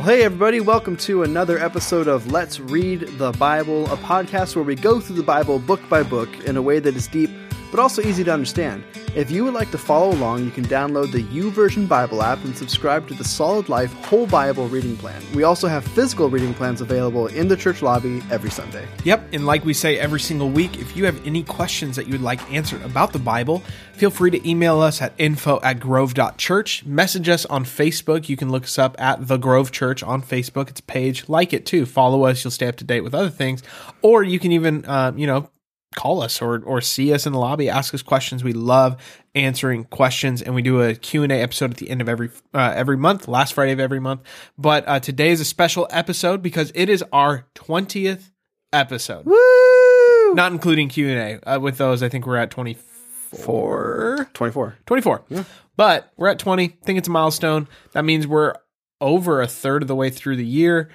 Well, hey, everybody, welcome to another episode of Let's Read the Bible, a podcast where we go through the Bible book by book in a way that is deep but also easy to understand. If you would like to follow along, you can download the YouVersion Bible app and subscribe to the Solid Life Whole Bible reading plan. We also have physical reading plans available in the church lobby every Sunday. Yep, and like we say every single week, if you have any questions that you would like answered about the Bible, feel free to email us at info at grove.church. Message us on Facebook. You can look us up at The Grove Church on Facebook. It's a page. Like it too. Follow us. You'll stay up to date with other things. Or you can even, uh, you know, call us or or see us in the lobby ask us questions. We love answering questions and we do a q&a episode at the end of every uh, every month last friday of every month. But uh, today is a special episode because it is our 20th episode. Woo! not including q&a uh, with those i think we're at 24 24. 24 yeah. but we're at 20 I think it's a milestone. That means we're over a third of the way through the year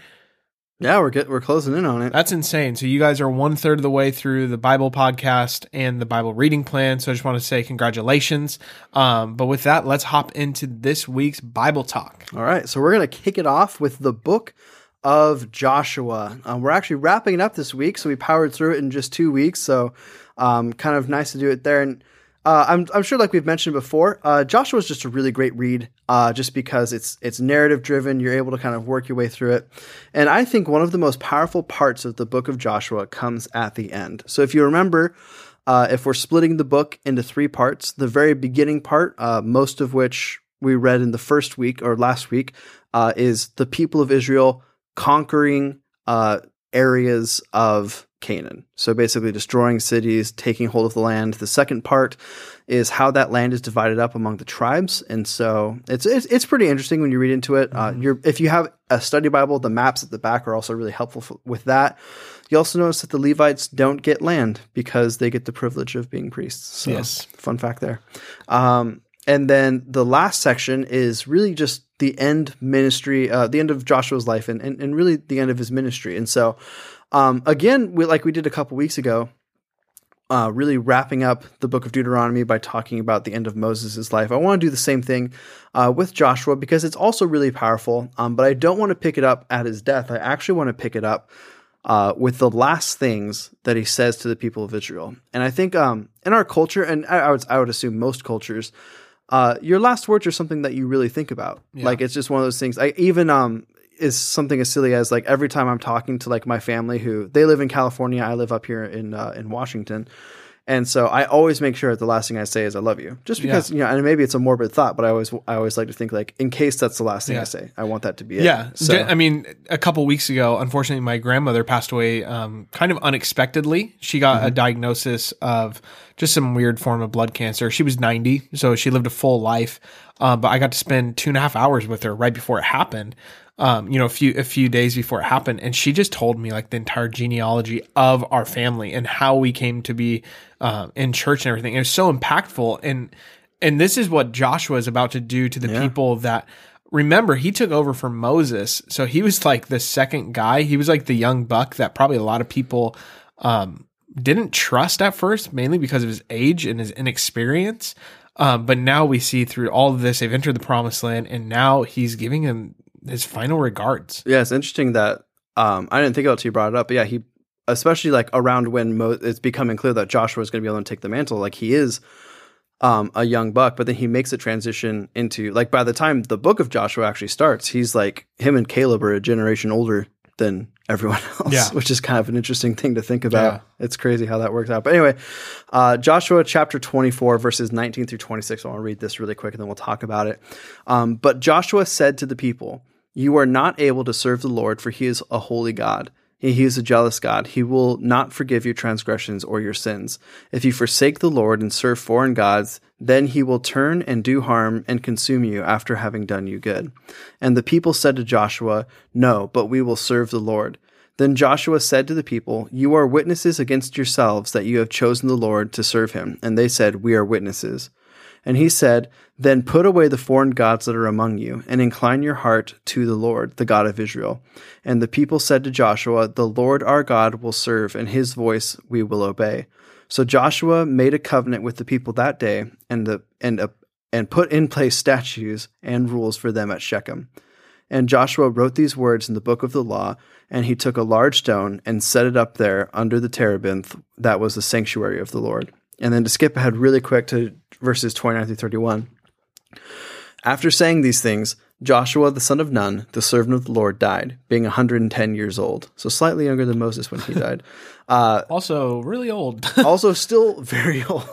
yeah, we're get, we're closing in on it. That's insane. So you guys are one third of the way through the Bible podcast and the Bible reading plan. So I just want to say congratulations. Um, but with that, let's hop into this week's Bible talk. All right, so we're gonna kick it off with the book of Joshua. Um, we're actually wrapping it up this week, so we powered through it in just two weeks. So um, kind of nice to do it there and. Uh, I'm, I'm sure, like we've mentioned before, uh, Joshua is just a really great read, uh, just because it's it's narrative driven. You're able to kind of work your way through it, and I think one of the most powerful parts of the book of Joshua comes at the end. So if you remember, uh, if we're splitting the book into three parts, the very beginning part, uh, most of which we read in the first week or last week, uh, is the people of Israel conquering areas of Canaan. So basically, destroying cities, taking hold of the land. The second part is how that land is divided up among the tribes, and so it's it's, it's pretty interesting when you read into it. Uh, mm-hmm. Uh, if you have a study Bible, the maps at the back are also really helpful f- with that. You also notice that the Levites don't get land because they get the privilege of being priests. So, yes, fun fact there. Um, and then the last section is really just the end ministry, uh, the end of Joshua's life, and, and and really the end of his ministry. And so um, again, we, like we did a couple weeks ago, uh, really wrapping up the book of Deuteronomy by talking about the end of Moses' life. I want to do the same thing uh, with Joshua because it's also really powerful, um, but I don't want to pick it up at his death. I actually want to pick it up uh, with the last things that he says to the people of Israel. And I think um, in our culture, and I, I, would, I would assume most cultures, uh, your last words are something that you really think about. Yeah. Like it's just one of those things. I even um, is something as silly as like every time I'm talking to like my family who they live in California, I live up here in uh, in Washington. And so I always make sure that the last thing I say is I love you. Just because, yeah. you know, and maybe it's a morbid thought, but I always I always like to think like in case that's the last thing yeah. I say, I want that to be it. Yeah. So I mean, a couple weeks ago, unfortunately my grandmother passed away um, kind of unexpectedly. She got mm-hmm. a diagnosis of just some weird form of blood cancer. She was 90, so she lived a full life. Uh, but I got to spend two and a half hours with her right before it happened um, you know, a few a few days before it happened, and she just told me like the entire genealogy of our family and how we came to be uh, in church and everything. It was so impactful, and and this is what Joshua is about to do to the yeah. people that remember he took over from Moses, so he was like the second guy. He was like the young buck that probably a lot of people um, didn't trust at first, mainly because of his age and his inexperience. Um, but now we see through all of this, they've entered the promised land, and now he's giving them his final regards. Yeah, it's interesting that um, I didn't think about it until you brought it up, but yeah, he especially like around when Mo- it's becoming clear that Joshua is going to be able to take the mantle, like he is um, a young buck, but then he makes a transition into like by the time the book of Joshua actually starts, he's like him and Caleb are a generation older than everyone else, yeah. which is kind of an interesting thing to think about. Yeah. It's crazy how that works out. But anyway, uh, Joshua chapter 24, verses 19 through 26. I want to read this really quick and then we'll talk about it. Um, but Joshua said to the people, you are not able to serve the Lord, for he is a holy God. He is a jealous God. He will not forgive your transgressions or your sins. If you forsake the Lord and serve foreign gods, then he will turn and do harm and consume you after having done you good. And the people said to Joshua, No, but we will serve the Lord. Then Joshua said to the people, You are witnesses against yourselves that you have chosen the Lord to serve him. And they said, We are witnesses. And he said, Then put away the foreign gods that are among you, and incline your heart to the Lord, the God of Israel. And the people said to Joshua, The Lord our God will serve, and his voice we will obey. So Joshua made a covenant with the people that day, and the and uh, and put in place statutes and rules for them at Shechem. And Joshua wrote these words in the book of the law, and he took a large stone and set it up there under the terebinth that was the sanctuary of the Lord. And then to skip ahead really quick to verses 29 through 31. After saying these things, Joshua the son of Nun, the servant of the Lord, died, being 110 years old. So slightly younger than Moses when he died. Uh, Also, really old. also still very old.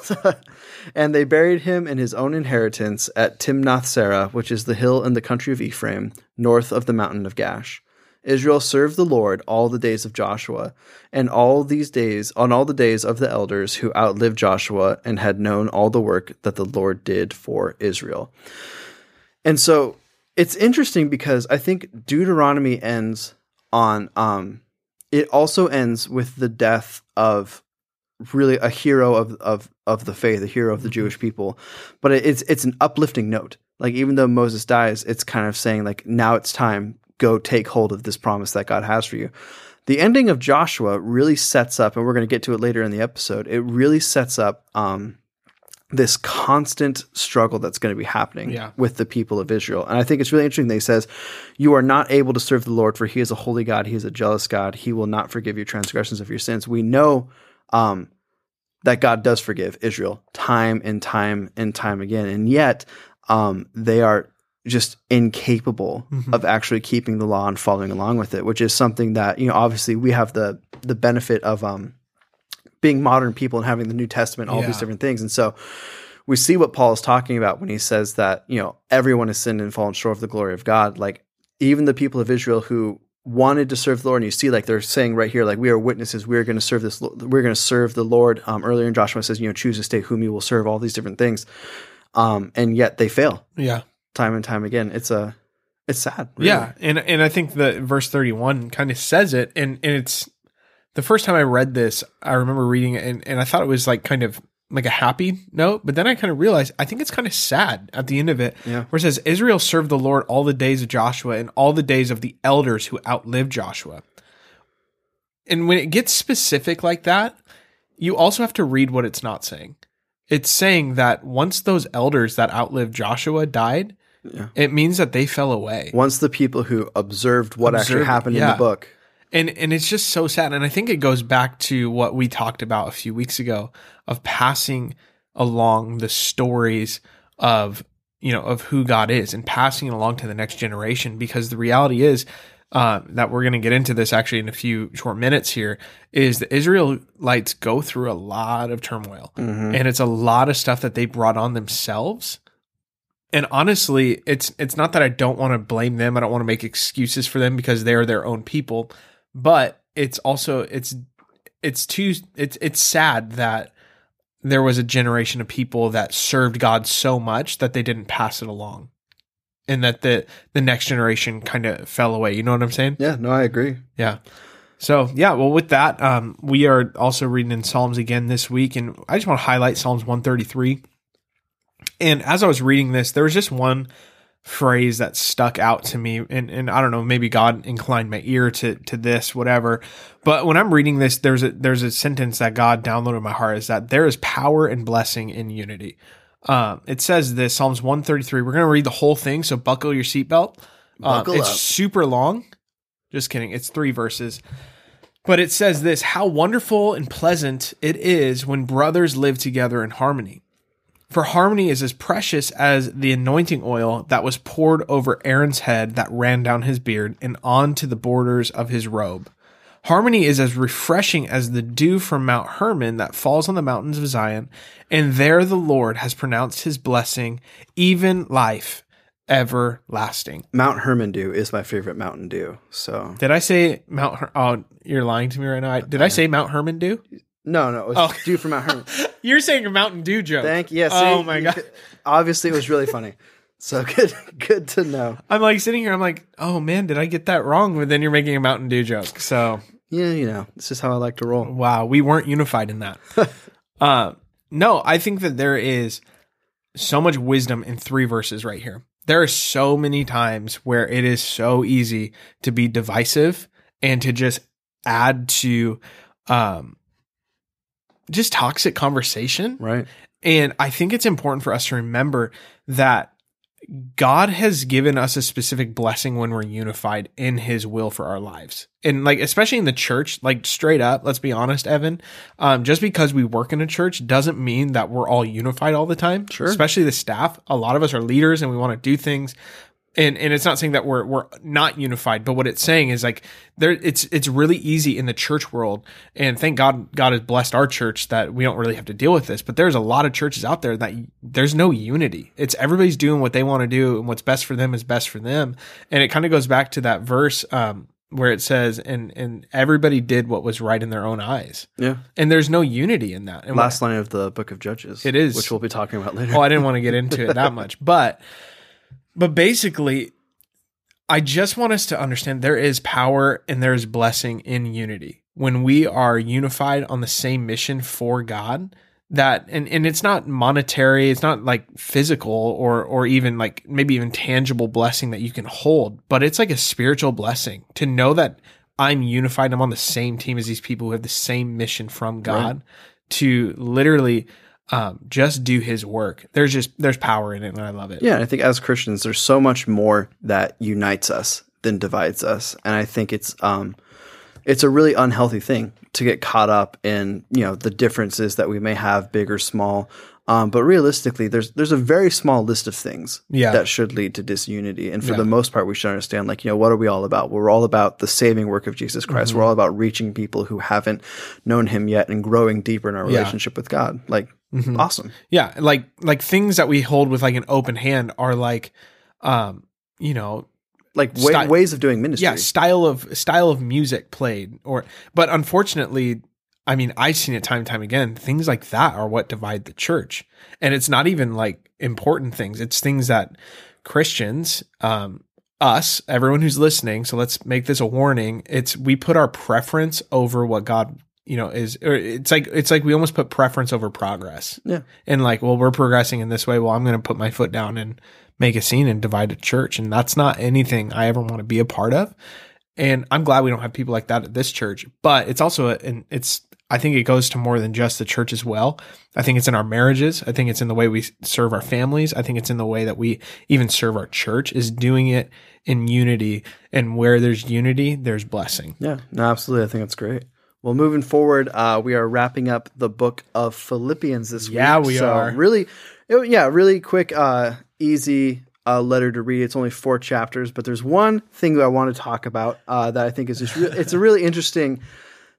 and they buried him in his own inheritance at Timnath Serah, which is the hill in the country of Ephraim, north of the mountain of Gaash. Israel served the Lord all the days of Joshua, and all these days, on all the days of the elders who outlived Joshua and had known all the work that the Lord did for Israel. And so it's interesting because I think Deuteronomy ends on um it also ends with the death of really a hero of of of the faith, a hero of the Jewish people. But it's it's an uplifting note. Like even though Moses dies, it's kind of saying like now it's time go take hold of this promise that God has for you. The ending of Joshua really sets up, and we're going to get to it later in the episode. It really sets up um, this constant struggle that's going to be happening Yeah. with the people of Israel. And I think it's really interesting that he says, You are not able to serve the Lord, for he is a holy God, he is a jealous God, he will not forgive your transgressions of your sins. We know um, that God does forgive Israel time and time and time again. And yet um, they are just incapable of actually keeping the law and following along with it, which is something that, you know, obviously we have the the benefit of um being modern people and having the New Testament, all Yeah. these different things. And so we see what Paul is talking about when he says that, you know, everyone has sinned and fallen short of the glory of God. Like even the people of Israel who wanted to serve the Lord, and you see like they're saying right here, like we are witnesses, we are going to serve this, we're going to serve the Lord. Um, earlier in Joshua says, you know, choose this day whom you will serve, all these different things. Um, and yet they fail yeah. Time and time again. It's a, it's sad. really. Yeah, and and I think the verse thirty one kind of says it, and and it's the first time I read this, I remember reading it, and and I thought it was like kind of like a happy note, but then I kind of realized I think it's kind of sad at the end of it, Yeah. where it says Israel served the Lord all the days of Joshua and all the days of the elders who outlived Joshua. And when it gets specific like that, you also have to read what it's not saying. It's saying that once those elders that outlived Joshua died, Yeah. it means that they fell away. Once the people who observed what actually Observed, happened in the book. and and it's just so sad and i think it goes back to what we talked about a few weeks ago of passing along the stories of you know of who god is and passing it along to the next generation because the reality is uh, that we're going to get into this actually in a few short minutes here is the israelites go through a lot of turmoil Mhm. and it's a lot of stuff that they brought on themselves and honestly it's it's not that i don't want to blame them i don't want to make excuses for them because they're their own people but it's also it's it's too it's it's sad that there was a generation of people that served god so much that they didn't pass it along and that the the next generation kind of fell away you know what i'm saying Yeah, no, I agree. yeah. So yeah, well, with that, um, we are also reading in Psalms again this week, and I just want to highlight Psalms one thirty three. And as I was reading this, there was just one phrase that stuck out to me, and and I don't know, maybe God inclined my ear to to this, whatever. But when I'm reading this, there's a there's a sentence that God downloaded in my heart is that there is power and blessing in unity. Um, it says this Psalms one thirty three. We're gonna read the whole thing, so buckle your seatbelt. Um, it's up. super long. Just kidding. It's three verses. But it says this How wonderful and pleasant it is when brothers live together in harmony. For harmony is as precious as the anointing oil that was poured over Aaron's head that ran down his beard and on to the borders of his robe. Harmony is as refreshing as the dew from Mount Hermon that falls on the mountains of Zion, and there the Lord has pronounced his blessing, even life everlasting. Mount Hermon Dew is my favorite Mountain Dew. So Did I say Mount? Her- oh, you're lying to me right now. I- Did I say Mount Hermon Dew? No, no, it was Oh. Dew from Mount Hermon. You're saying a Mountain Dew joke. Thank you. Yeah, oh my god. could- obviously, it was really funny. So good, good to know. I'm like sitting here. I'm like, oh man, did I get that wrong? But then you're making a Mountain Dew joke. So Yeah, you know, this is how I like to roll. wow, we weren't unified in that. uh, no, I think that there is so much wisdom in three verses right here. There are so many times where it is so easy to be divisive and to just add to um, just toxic conversation. Right? And I think it's important for us to remember that God has given us a specific blessing when we're unified in his will for our lives. And like, especially in the church, like straight up, let's be honest, Evan, um, just because we work in a church doesn't mean that we're all unified all the time. Sure. Especially the staff. A lot of us are leaders and we want to do things and and it's not saying that we're we're not unified, but what it's saying is like there it's it's really easy in the church world, and thank God God has blessed our church that we don't really have to deal with this. But there's a lot of churches out there that there's no unity. It's everybody's doing what they want to do, and what's best for them is best for them. And it kind of goes back to that verse um, where it says, "and and everybody did what was right in their own eyes." Yeah. And there's no unity in that. And what- Last line of the book of Judges. It is. Which we'll be talking about later. well, I didn't want to get into it that much, but but basically, I just want us to understand there is power and there is blessing in unity when we are unified on the same mission for God. That and and it's not monetary, it's not like physical or or even like maybe even tangible blessing that you can hold, but it's like a spiritual blessing to know that I'm unified. I'm on the same team as these people who have the same mission from God to literally um, just do His work. There's just there's power in it, and I love it. Yeah, I think as Christians, there's so much more that unites us than divides us, and I think it's um, it's a really unhealthy thing to get caught up in you know the differences that we may have, big or small. Um, but realistically, there's there's a very small list of things Yeah. that should lead to disunity, and for Yeah. the most part, we should understand like you know what are we all about? We're all about the saving work of Jesus Christ. Mm-hmm. We're all about reaching people who haven't known Him yet and growing deeper in our Yeah. Relationship with God. Like awesome. Yeah, like like things that we hold with like an open hand are like, um, you know, Like way, Sty- ways of doing ministry. yeah, style of style of music played, or but unfortunately, I mean, I've seen it time and time again. Things like that are what divide the church, and it's not even like important things. It's things that Christians, um, us, everyone who's listening. So let's make this a warning. It's we put our preference over what God. You know, is or it's like it's like we almost put preference over progress. Yeah. and like, well, we're progressing in this way. Well, I'm going to put my foot down and make a scene and divide a church, and that's not anything I ever want to be a part of. And I'm glad we don't have people like that at this church. But it's also, a, and it's, I think it goes to more than just the church as well. I think it's in our marriages. I think it's in the way we serve our families. I think it's in the way that we even serve our church is doing it in unity. And where there's unity, there's blessing. Yeah, no, absolutely. I think that's great. Well, moving forward, uh, we are wrapping up the book of Philippians this week. Yeah, we so are. Really, it- yeah, really quick, uh, easy uh, letter to read. It's only four chapters, but there's one thing that I want to talk about uh, that I think is just re- it's a really interesting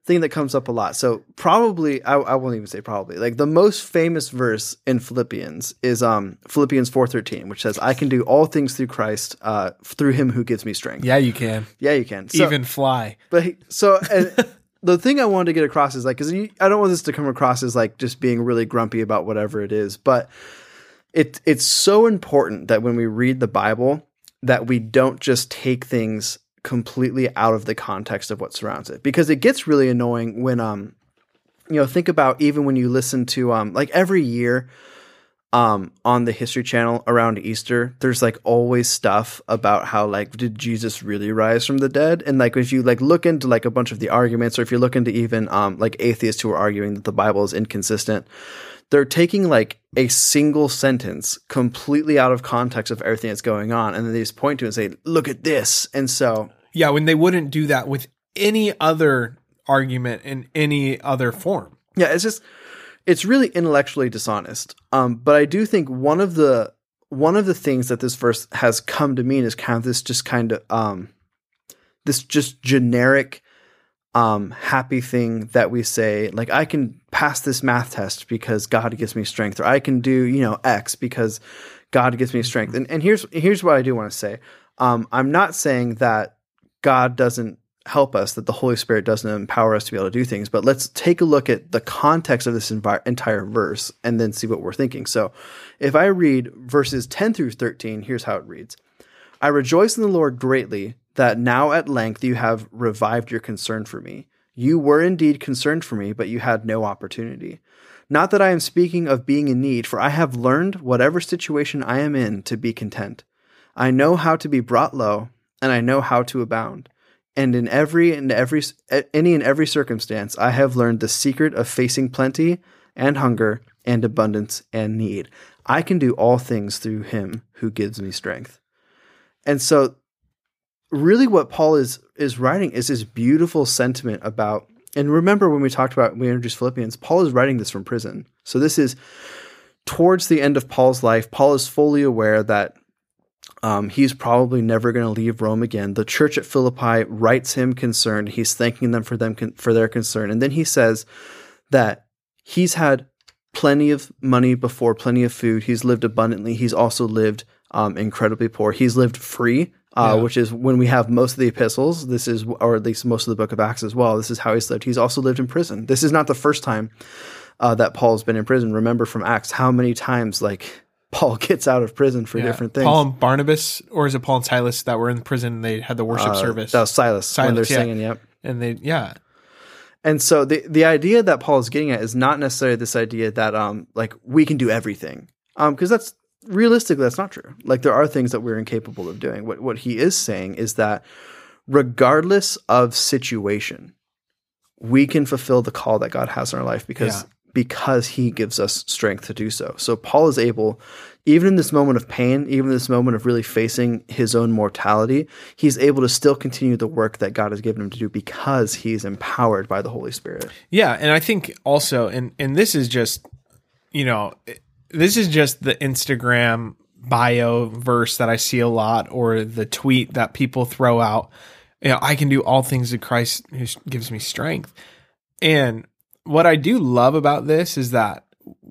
thing that comes up a lot. So probably I, I won't even say probably like the most famous verse in Philippians is um Philippians four thirteen, which says, "I can do all things through Christ, uh, through Him who gives me strength." Yeah, you can Yeah, you can. So, even fly. but so and the thing I wanted to get across is like because I don't want this to come across as like just being really grumpy about whatever it is, but it it's so important that when we read the Bible that we don't just take things completely out of the context of what surrounds it because it gets really annoying when um you know think about even when you listen to um like every year um on the history channel around easter there's like always stuff about how like did jesus really rise from the dead and like if you like look into like a bunch of the arguments or if you look into even um like atheists who are arguing that the bible is inconsistent they're taking like a single sentence completely out of context of everything that's going on and then they just point to it and say look at this and so Yeah, when they wouldn't do that with any other argument in any other form. Yeah, it's just it's really intellectually dishonest. Um, but I do think one of the one of the things that this verse has come to mean is kind of this just kind of um this just generic um happy thing that we say like I can pass this math test because God gives me strength or I can do, you know, X because God gives me strength. And and here's here's what I do want to say. Um I'm not saying that God doesn't help us, that the Holy Spirit doesn't empower us to be able to do things. But let's take a look at the context of this envi- entire verse and then see what we're thinking. So if I read verses 10 through 13, here's how it reads I rejoice in the Lord greatly that now at length you have revived your concern for me. You were indeed concerned for me, but you had no opportunity. Not that I am speaking of being in need, for I have learned, whatever situation I am in, to be content. I know how to be brought low, and I know how to abound. And in every and every any and every circumstance, I have learned the secret of facing plenty and hunger and abundance and need. I can do all things through him who gives me strength. And so really what Paul is is writing is this beautiful sentiment about and remember when we talked about we introduced Philippians, Paul is writing this from prison. So this is towards the end of Paul's life. Paul is fully aware that um, he's probably never going to leave Rome again. The church at Philippi writes him concerned. He's thanking them for them con- for their concern, and then he says that he's had plenty of money before, plenty of food. He's lived abundantly. He's also lived um, incredibly poor. He's lived free, uh, yeah. which is when we have most of the epistles. This is, or at least most of the book of Acts as well. This is how he's lived. He's also lived in prison. This is not the first time uh, that Paul's been in prison. Remember from Acts how many times like Paul gets out of prison for yeah. different things. Paul and Barnabas, or is it Paul and Silas that were in prison? And they had the worship uh, service. That was Silas, Silas when they're yeah. singing. Yep. And they, yeah. And so the the idea that Paul is getting at is not necessarily this idea that um like we can do everything um because that's realistically that's not true. Like there are things that we're incapable of doing. What what he is saying is that regardless of situation, we can fulfill the call that God has in our life because yeah because he gives us strength to do so. So Paul is able, even in this moment of pain, even in this moment of really facing his own mortality, he's able to still continue the work that God has given him to do because he's empowered by the Holy Spirit. Yeah, and I think also, and and this is just, you know, this is just the Instagram bio verse that I see a lot, or the tweet that people throw out. You know, I can do all things in Christ who gives me strength, and what I do love about this is that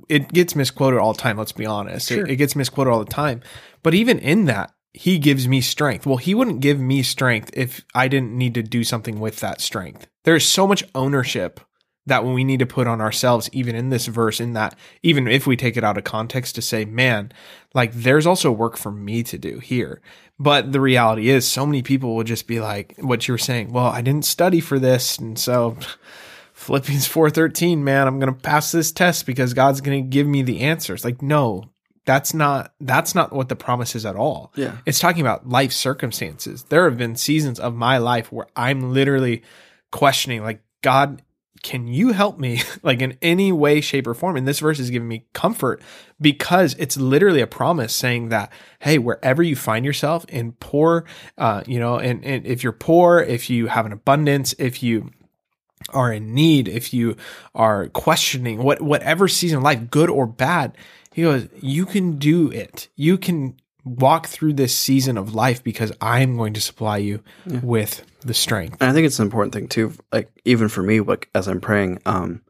it gets misquoted all the time. Let's be honest. Sure. It, it, gets misquoted all the time. But even in that, he gives me strength. Well, he wouldn't give me strength if I didn't need to do something with that strength. There's so much ownership that we need to put on ourselves, even in this verse, in that, even if we take it out of context to say, man, like there's also work for me to do here. But the reality is, so many people will just be like, what you were saying, well, I didn't study for this. And so, Philippians 4:13, man, I'm going to pass this test because God's going to give me the answers. Like no, that's not that's not what the promise is at all. Yeah. It's talking about life circumstances. There have been seasons of my life where I'm literally questioning like God, can you help me like in any way shape or form? And this verse is giving me comfort because it's literally a promise saying that hey, wherever you find yourself in poor uh, you know, and, and if you're poor, if you have an abundance, if you are in need, if you are questioning what whatever season of life, good or bad, he goes, you can do it. You can walk through this season of life because I'm going to supply you yeah. with the strength. And I think it's an important thing too, like even for me, like as I'm praying, um,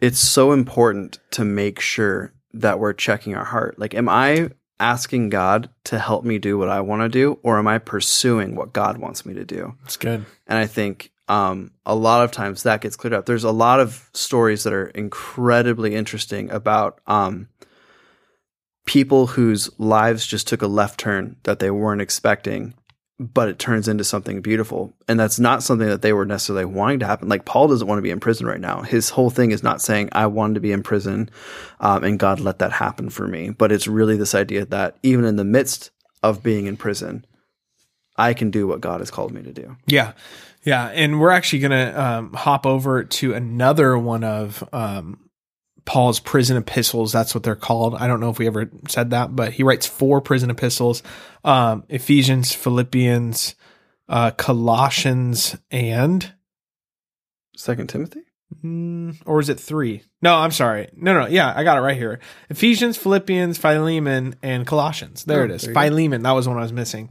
it's so important to make sure that we're checking our heart. Like, am I asking God to help me do what I want to do, or am I pursuing what God wants me to do? It's good. And I think um, a lot of times that gets cleared up. There's a lot of stories that are incredibly interesting about um, people whose lives just took a left turn that they weren't expecting, but it turns into something beautiful. And that's not something that they were necessarily wanting to happen. Like Paul doesn't want to be in prison right now. His whole thing is not saying, I wanted to be in prison um, and God let that happen for me. But it's really this idea that even in the midst of being in prison, I can do what God has called me to do. Yeah. Yeah, and we're actually going to um, hop over to another one of um, Paul's prison epistles. That's what they're called. I don't know if we ever said that, but he writes four prison epistles: um, Ephesians, Philippians, uh, Colossians, and Second Timothy. Mm, or is it three? No, I'm sorry. No, no, yeah, I got it right here. Ephesians, Philippians, Philemon, and Colossians. There oh, it is. Philemon. That was one I was missing.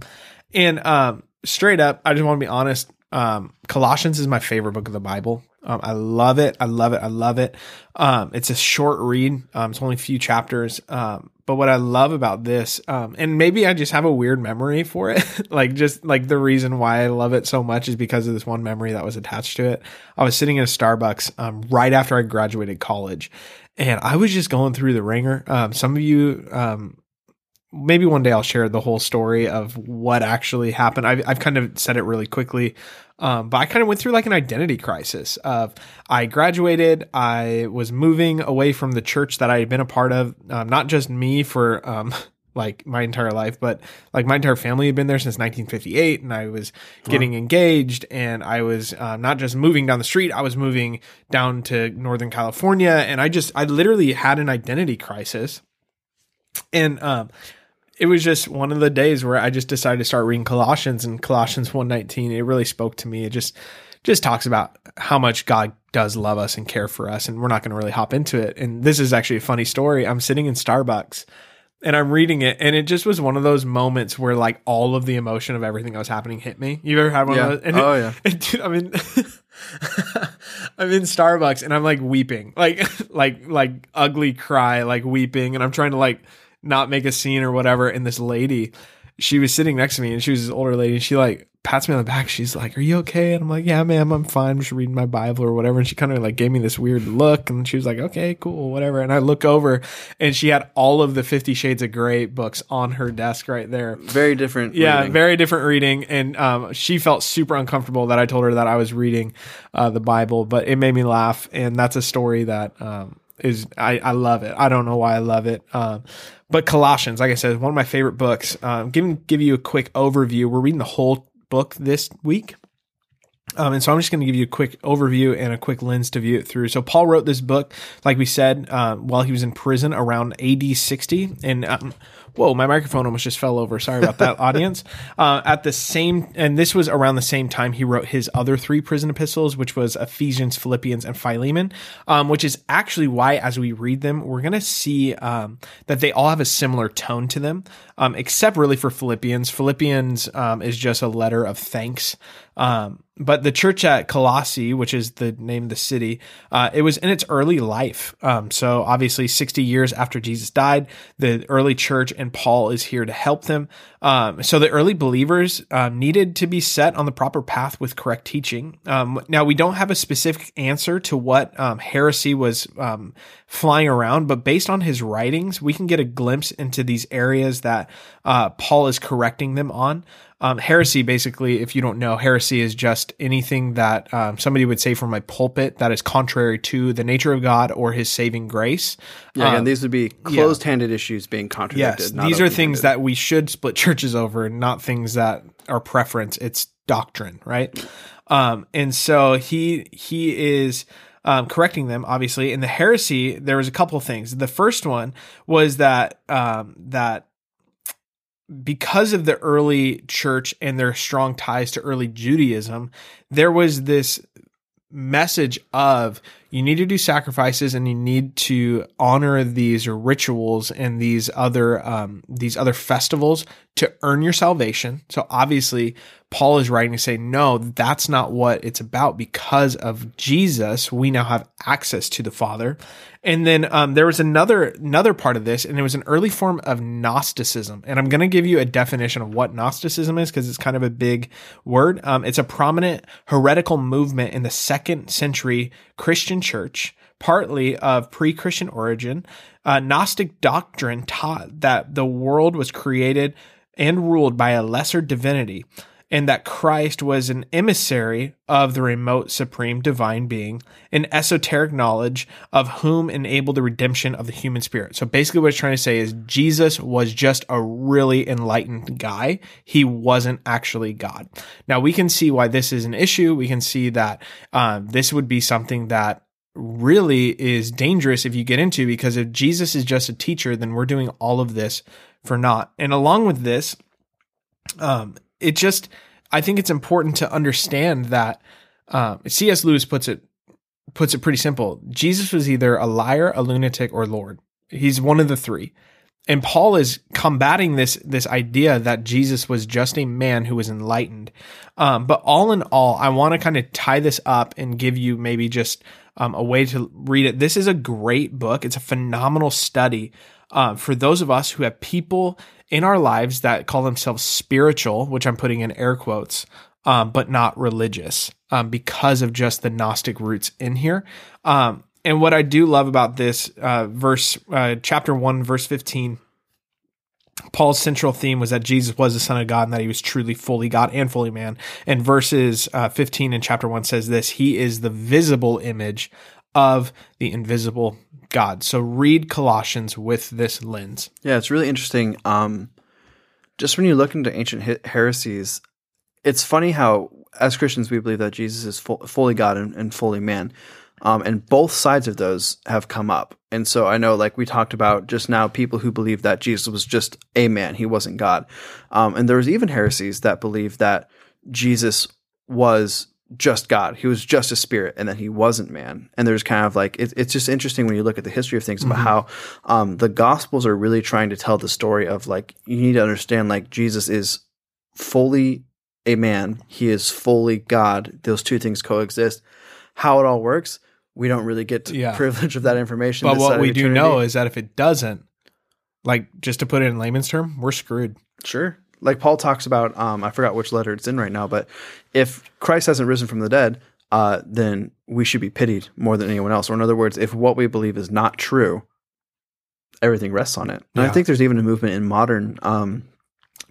And um, straight up, I just want to be honest. Um, Colossians is my favorite book of the Bible. Um, I love it. I love it. I love it. Um, it's a short read. Um, it's only a few chapters. Um, but what I love about this, um, and maybe I just have a weird memory for it. like just like the reason why I love it so much is because of this one memory that was attached to it. I was sitting in a Starbucks, um, right after I graduated college and I was just going through the wringer. Um, some of you, um, maybe one day I'll share the whole story of what actually happened. I've, I've kind of said it really quickly, um, but I kind of went through like an identity crisis. Of I graduated, I was moving away from the church that I had been a part of. Um, not just me for um, like my entire life, but like my entire family had been there since 1958, and I was getting engaged, and I was uh, not just moving down the street, I was moving down to Northern California, and I just I literally had an identity crisis, and um, it was just one of the days where I just decided to start reading Colossians, and Colossians 119. it really spoke to me. It just just talks about how much God does love us and care for us, and we're not going to really hop into it. And this is actually a funny story. I'm sitting in Starbucks and I'm reading it, and it just was one of those moments where like all of the emotion of everything that was happening hit me. You ever had one Yeah. of those? And Oh, yeah. and dude, I'm in, I'm in Starbucks, and I'm like weeping, like like like ugly cry, like weeping, and I'm trying to like not make a scene or whatever. And this lady, she was sitting next to me, and she was this older lady, and she like pats me on the back. She's like, "Are you okay?" And I'm like, "Yeah, ma'am, I'm fine. I'm just reading my Bible or whatever." And she kind of like gave me this weird look, and she was like, "Okay, cool, whatever." And I look over, and she had all of the Fifty Shades of Grey books on her desk right there. Very different. Yeah, reading. very different reading, and um, she felt super uncomfortable that I told her that I was reading uh, the Bible, but it made me laugh, and that's a story that um, is I, I love it. I don't know why I love it, um, but Colossians, like I said, one of my favorite books. Um, give give you a quick overview. We're reading the whole book this week. Um, and so I'm just going to give you a quick overview and a quick lens to view it through. So Paul wrote this book, like we said, uh, while he was in prison around AD 60. And um, whoa, my microphone almost just fell over. Sorry about that, audience. Uh, at the same, and this was around the same time he wrote his other three prison epistles, which was Ephesians, Philippians, and Philemon. Um, which is actually why, as we read them, we're going to see um, that they all have a similar tone to them, um, except really for Philippians. Philippians um, is just a letter of thanks. Um, but the church at Colossae, which is the name of the city, uh, it was in its early life. Um, so obviously, 60 years after Jesus died, the early church and Paul is here to help them. Um, so the early believers um, needed to be set on the proper path with correct teaching. Um, now, we don't have a specific answer to what um, heresy was um, flying around, but based on his writings, we can get a glimpse into these areas that uh, Paul is correcting them on. Um, heresy, basically, if you don't know, heresy is just anything that um, somebody would say from a pulpit that is contrary to the nature of God or His saving grace. Yeah, Um, again, these would be closed-handed issues being contradicted. Yes, these are things that we should split churches over, not things that are preference. It's doctrine, right? Um, and so he he is um, correcting them, obviously. In the heresy, there was a couple of things. The first one was that um, that because of the early church and their strong ties to early Judaism, there was this message of you need to do sacrifices and you need to honor these rituals and these other um, these other festivals to earn your salvation. So obviously, Paul is writing to say, no, that's not what it's about. Because of Jesus, we now have access to the Father. And then um, there was another another part of this, and it was an early form of Gnosticism. And I'm going to give you a definition of what Gnosticism is because it's kind of a big word. Um, it's a prominent heretical movement in the second century Christian church, partly of pre-Christian origin. Uh, Gnostic doctrine taught that the world was created and ruled by a lesser divinity and that Christ was an emissary of the remote supreme divine being, an esoteric knowledge of whom enabled the redemption of the human spirit. So basically, what it's trying to say is Jesus was just a really enlightened guy. He wasn't actually God. Now, we can see why this is an issue. We can see that um, this would be something that really is dangerous if you get into because if Jesus is just a teacher, then we're doing all of this for naught. And along with this, um, it just I think it's important to understand that um, C.S. Lewis puts it puts it pretty simple. Jesus was either a liar, a lunatic, or Lord. He's one of the three. And Paul is combating this this idea that Jesus was just a man who was enlightened. Um, but all in all, I want to kind of tie this up and give you maybe just um, a way to read it. This is a great book. It's a phenomenal study uh, for those of us who have people in our lives that call themselves spiritual, which I'm putting in air quotes, um, but not religious um, because of just the Gnostic roots in here. Um, and what I do love about this uh, verse, uh, chapter 1, verse 15, Paul's central theme was that Jesus was the Son of God and that he was truly fully God and fully man. And verses uh, 15 in chapter 1 says this He is the visible image of the invisible God. So read Colossians with this lens. Yeah, it's really interesting. Um, just when you look into ancient heresies, it's funny how, as Christians, we believe that Jesus is full, fully God and, and fully man. Um, and both sides of those have come up. And so I know, like we talked about just now, people who believe that Jesus was just a man, he wasn't God. Um, and there was even heresies that believed that Jesus was just God. He was just a spirit, and then he wasn't man. And there's kind of like it, it's just interesting when you look at the history of things about how um, the Gospels are really trying to tell the story of like you need to understand like Jesus is fully a man. He is fully God. Those two things coexist. How it all works, we don't really get to Yeah. privilege of that information. But what we do know is that if it doesn't, like just to put it in layman's term, we're screwed. Sure. Like Paul talks about, um, I forgot which letter it's in right now, but if Christ hasn't risen from the dead, uh, then we should be pitied more than anyone else. Or in other words, if what we believe is not true, everything rests on it. And I think there's even a movement in modern, um,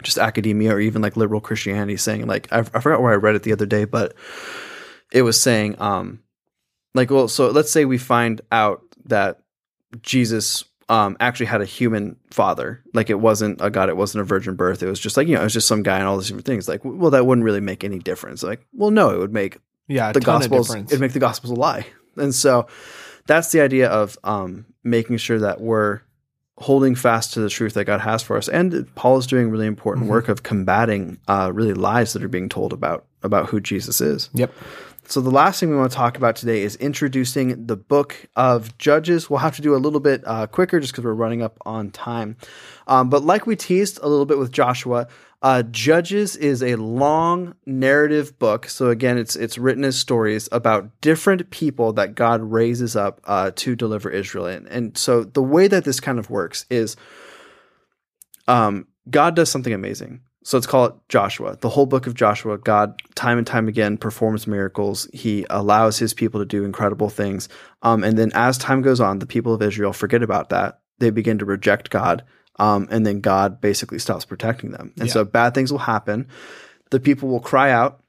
just academia or even like liberal Christianity saying like, I, I forgot where I read it the other day, but it was saying, um, like, well, so let's say we find out that Jesus um, actually had a human father. Like it wasn't a God, it wasn't a virgin birth. It was just like, you know, it was just some guy and all these different things. Like, well, that wouldn't really make any difference. Like, well, no, it would make Yeah, the gospels, it'd make the gospels a lie. And so that's the idea of um, making sure that we're holding fast to the truth that God has for us. And Paul is doing really important Mm-hmm. work of combating uh, really lies that are being told about about who Jesus is. yep. So the last thing we want to talk about today is introducing the book of Judges. We'll have to do a little bit uh, quicker just because we're running up on time. Um, but like we teased a little bit with Joshua, uh, Judges is a long narrative book. So again, it's it's written as stories about different people that God raises up uh, to deliver Israel. And, and so the way that this kind of works is um, God does something amazing. So let's call it Joshua. The whole book of Joshua, God time and time again performs miracles. He allows his people to do incredible things. Um, and then as time goes on, the people of Israel forget about that. They begin to reject God. Um, and then God basically stops protecting them. And so bad things will happen. The people will cry out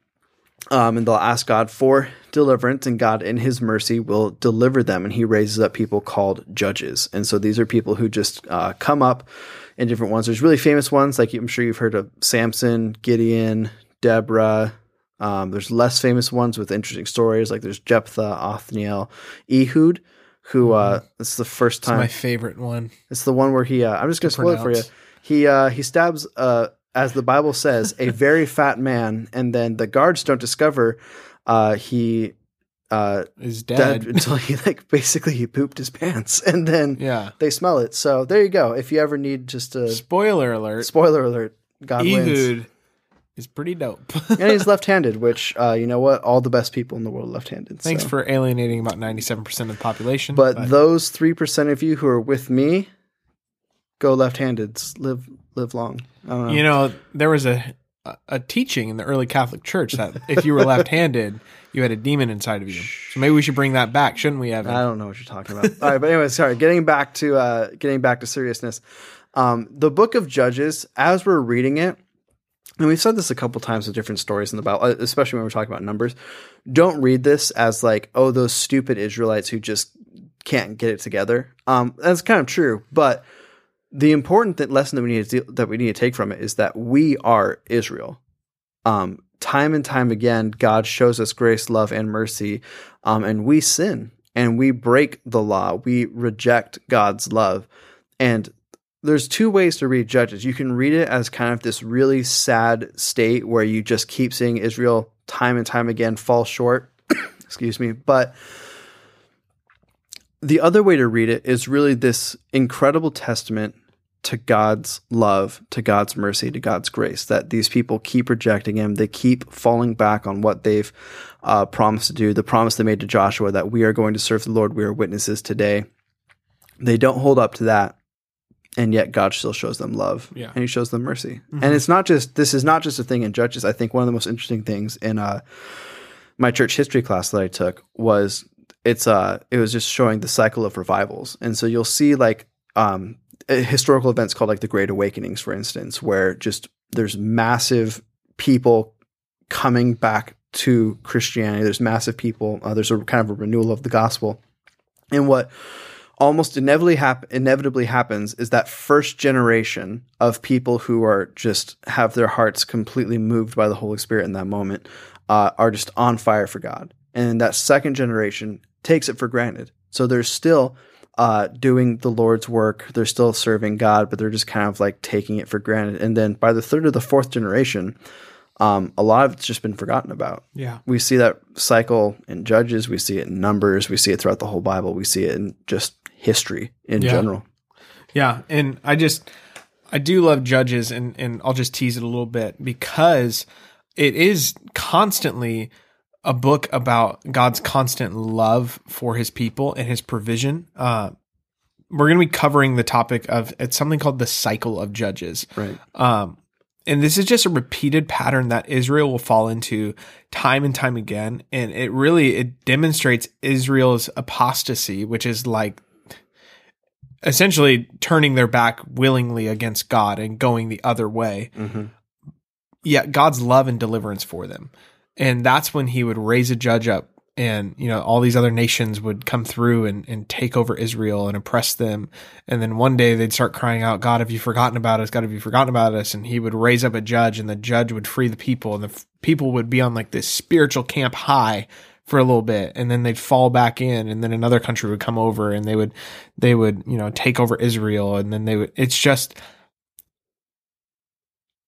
um, and they'll ask God for deliverance, and God, in His mercy, will deliver them. And He raises up people called judges. And so these are people who just uh, come up in different ones. There's really famous ones, like I'm sure you've heard of Samson, Gideon, Deborah. Um, there's less famous ones with interesting stories, like there's Jephthah, Othniel, Ehud, who uh, this is the first time. My favorite one. It's the one where he. Uh, I'm just gonna spoil it for you. He uh, he stabs, uh, as the Bible says, a very fat man, and then the guards don't discover uh, he uh, Is dead dead. until he like basically he pooped his pants, and then yeah. they smell it. So there you go. If you ever need just a Spoiler alert. spoiler alert, God wins, Ehud is pretty dope. and he's left-handed. Which uh, you know what, all the best people in the world are left-handed. Thanks so. for alienating about 97% of the population. But those three percent of you who are with me, go left-handed. Live live long. I don't know. you know, there was a a teaching in the early Catholic Church that if you were left-handed, you had a demon inside of you. So maybe we should bring that back, shouldn't we, Evan? I don't know what you're talking about. All right, but anyway, sorry. Getting back to uh, getting back to seriousness. Um, the Book of Judges, as we're reading it, and we've said this a couple times with different stories in the Bible, uh, especially when we're talking about numbers. Don't read this as like, oh, those stupid Israelites who just can't get it together. Um, that's kind of true, but the important th- lesson that we need to that we need to take from it is that we are Israel. Um, time and time again, God shows us grace, love, and mercy, um, and we sin and we break the law. We reject God's love, and there's two ways to read Judges. You can read it as kind of this really sad state where you just keep seeing Israel time and time again fall short. Excuse me, but the other way to read it is really this incredible testament to God's love, to God's mercy, to God's grace. That these people keep rejecting Him, they keep falling back on what they've uh, promised to do, the promise they made to Joshua that we are going to serve the Lord, we are witnesses today. They don't hold up to that, and yet God still shows them love, Yeah. and He shows them mercy. And it's not just this is not just a thing in Judges. I think one of the most interesting things in uh, my church history class that I took was it's uh it was just showing the cycle of revivals and so you'll see like um historical events called like the great awakenings for instance where just there's massive people coming back to christianity there's massive people uh, there's a kind of a renewal of the gospel And what almost inevitably, hap- inevitably happens is that first generation of people who are just have their hearts completely moved by the Holy Spirit in that moment uh, are just on fire for God. And that second generation takes it for granted. So they're still uh, doing the Lord's work. They're still serving God, but they're just kind of like taking it for granted. And then by the third or the fourth generation, um, a lot of it's just been forgotten about. Yeah. We see that cycle in Judges. We see it in Numbers. We see it throughout the whole Bible. We see it in just history in Yeah. general. Yeah, and I just I do love Judges, and and I'll just tease it a little bit because it is constantly a book about God's constant love for His people and His provision. Uh, we're going to be covering the topic of it's something called the cycle of Judges. Right. Um, and this is just a repeated pattern that Israel will fall into time and time again. And it really, it demonstrates Israel's apostasy, which is like essentially turning their back willingly against God and going the other way. Mm-hmm. Yet God's love and deliverance for them. And that's when he would raise a judge up and, you know, all these other nations would come through and, and take over Israel and oppress them. And then one day they'd start crying out, God, have you forgotten about us? God, have you forgotten about us? And he would raise up a judge and the judge would free the people and the f- people would be on like this spiritual camp high for a little bit and then they'd fall back in and then another country would come over and they would they would you know take over Israel and then they would it's just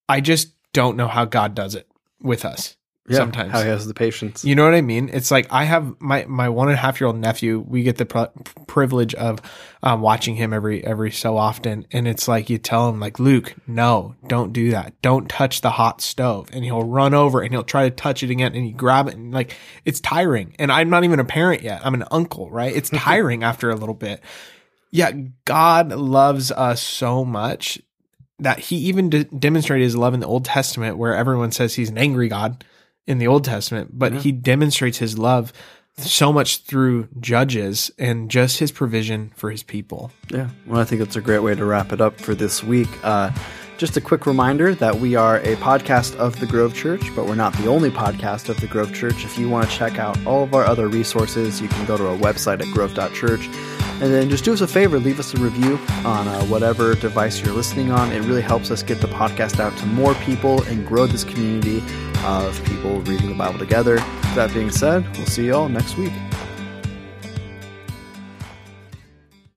I just don't know how God does it with us Yeah, sometimes. how he has the patience. You know what I mean? It's like I have my my one and a half year old nephew. We get the pr- privilege of um, watching him every every so often, and it's like you tell him like Luke, no, don't do that. Don't touch the hot stove, and he'll run over and he'll try to touch it again, and you grab it, and like it's tiring. And I'm not even a parent yet. I'm an uncle, right? It's tiring after a little bit. Yeah, God loves us so much that He even de- demonstrated His love in the Old Testament, where everyone says He's an angry God in the Old Testament, but Yeah. he demonstrates his love so much through judges and just his provision for his people. Yeah, well, I think that's a great way to wrap it up for this week. Uh, just a quick reminder that we are a podcast of the Grove Church, but we're not the only podcast of the Grove Church. If you want to check out all of our other resources, you can go to our website at grove.church. And then just do us a favor, leave us a review on uh, whatever device you're listening on. It really helps us get the podcast out to more people and grow this community of people reading the Bible together. That being said, we'll see you all next week.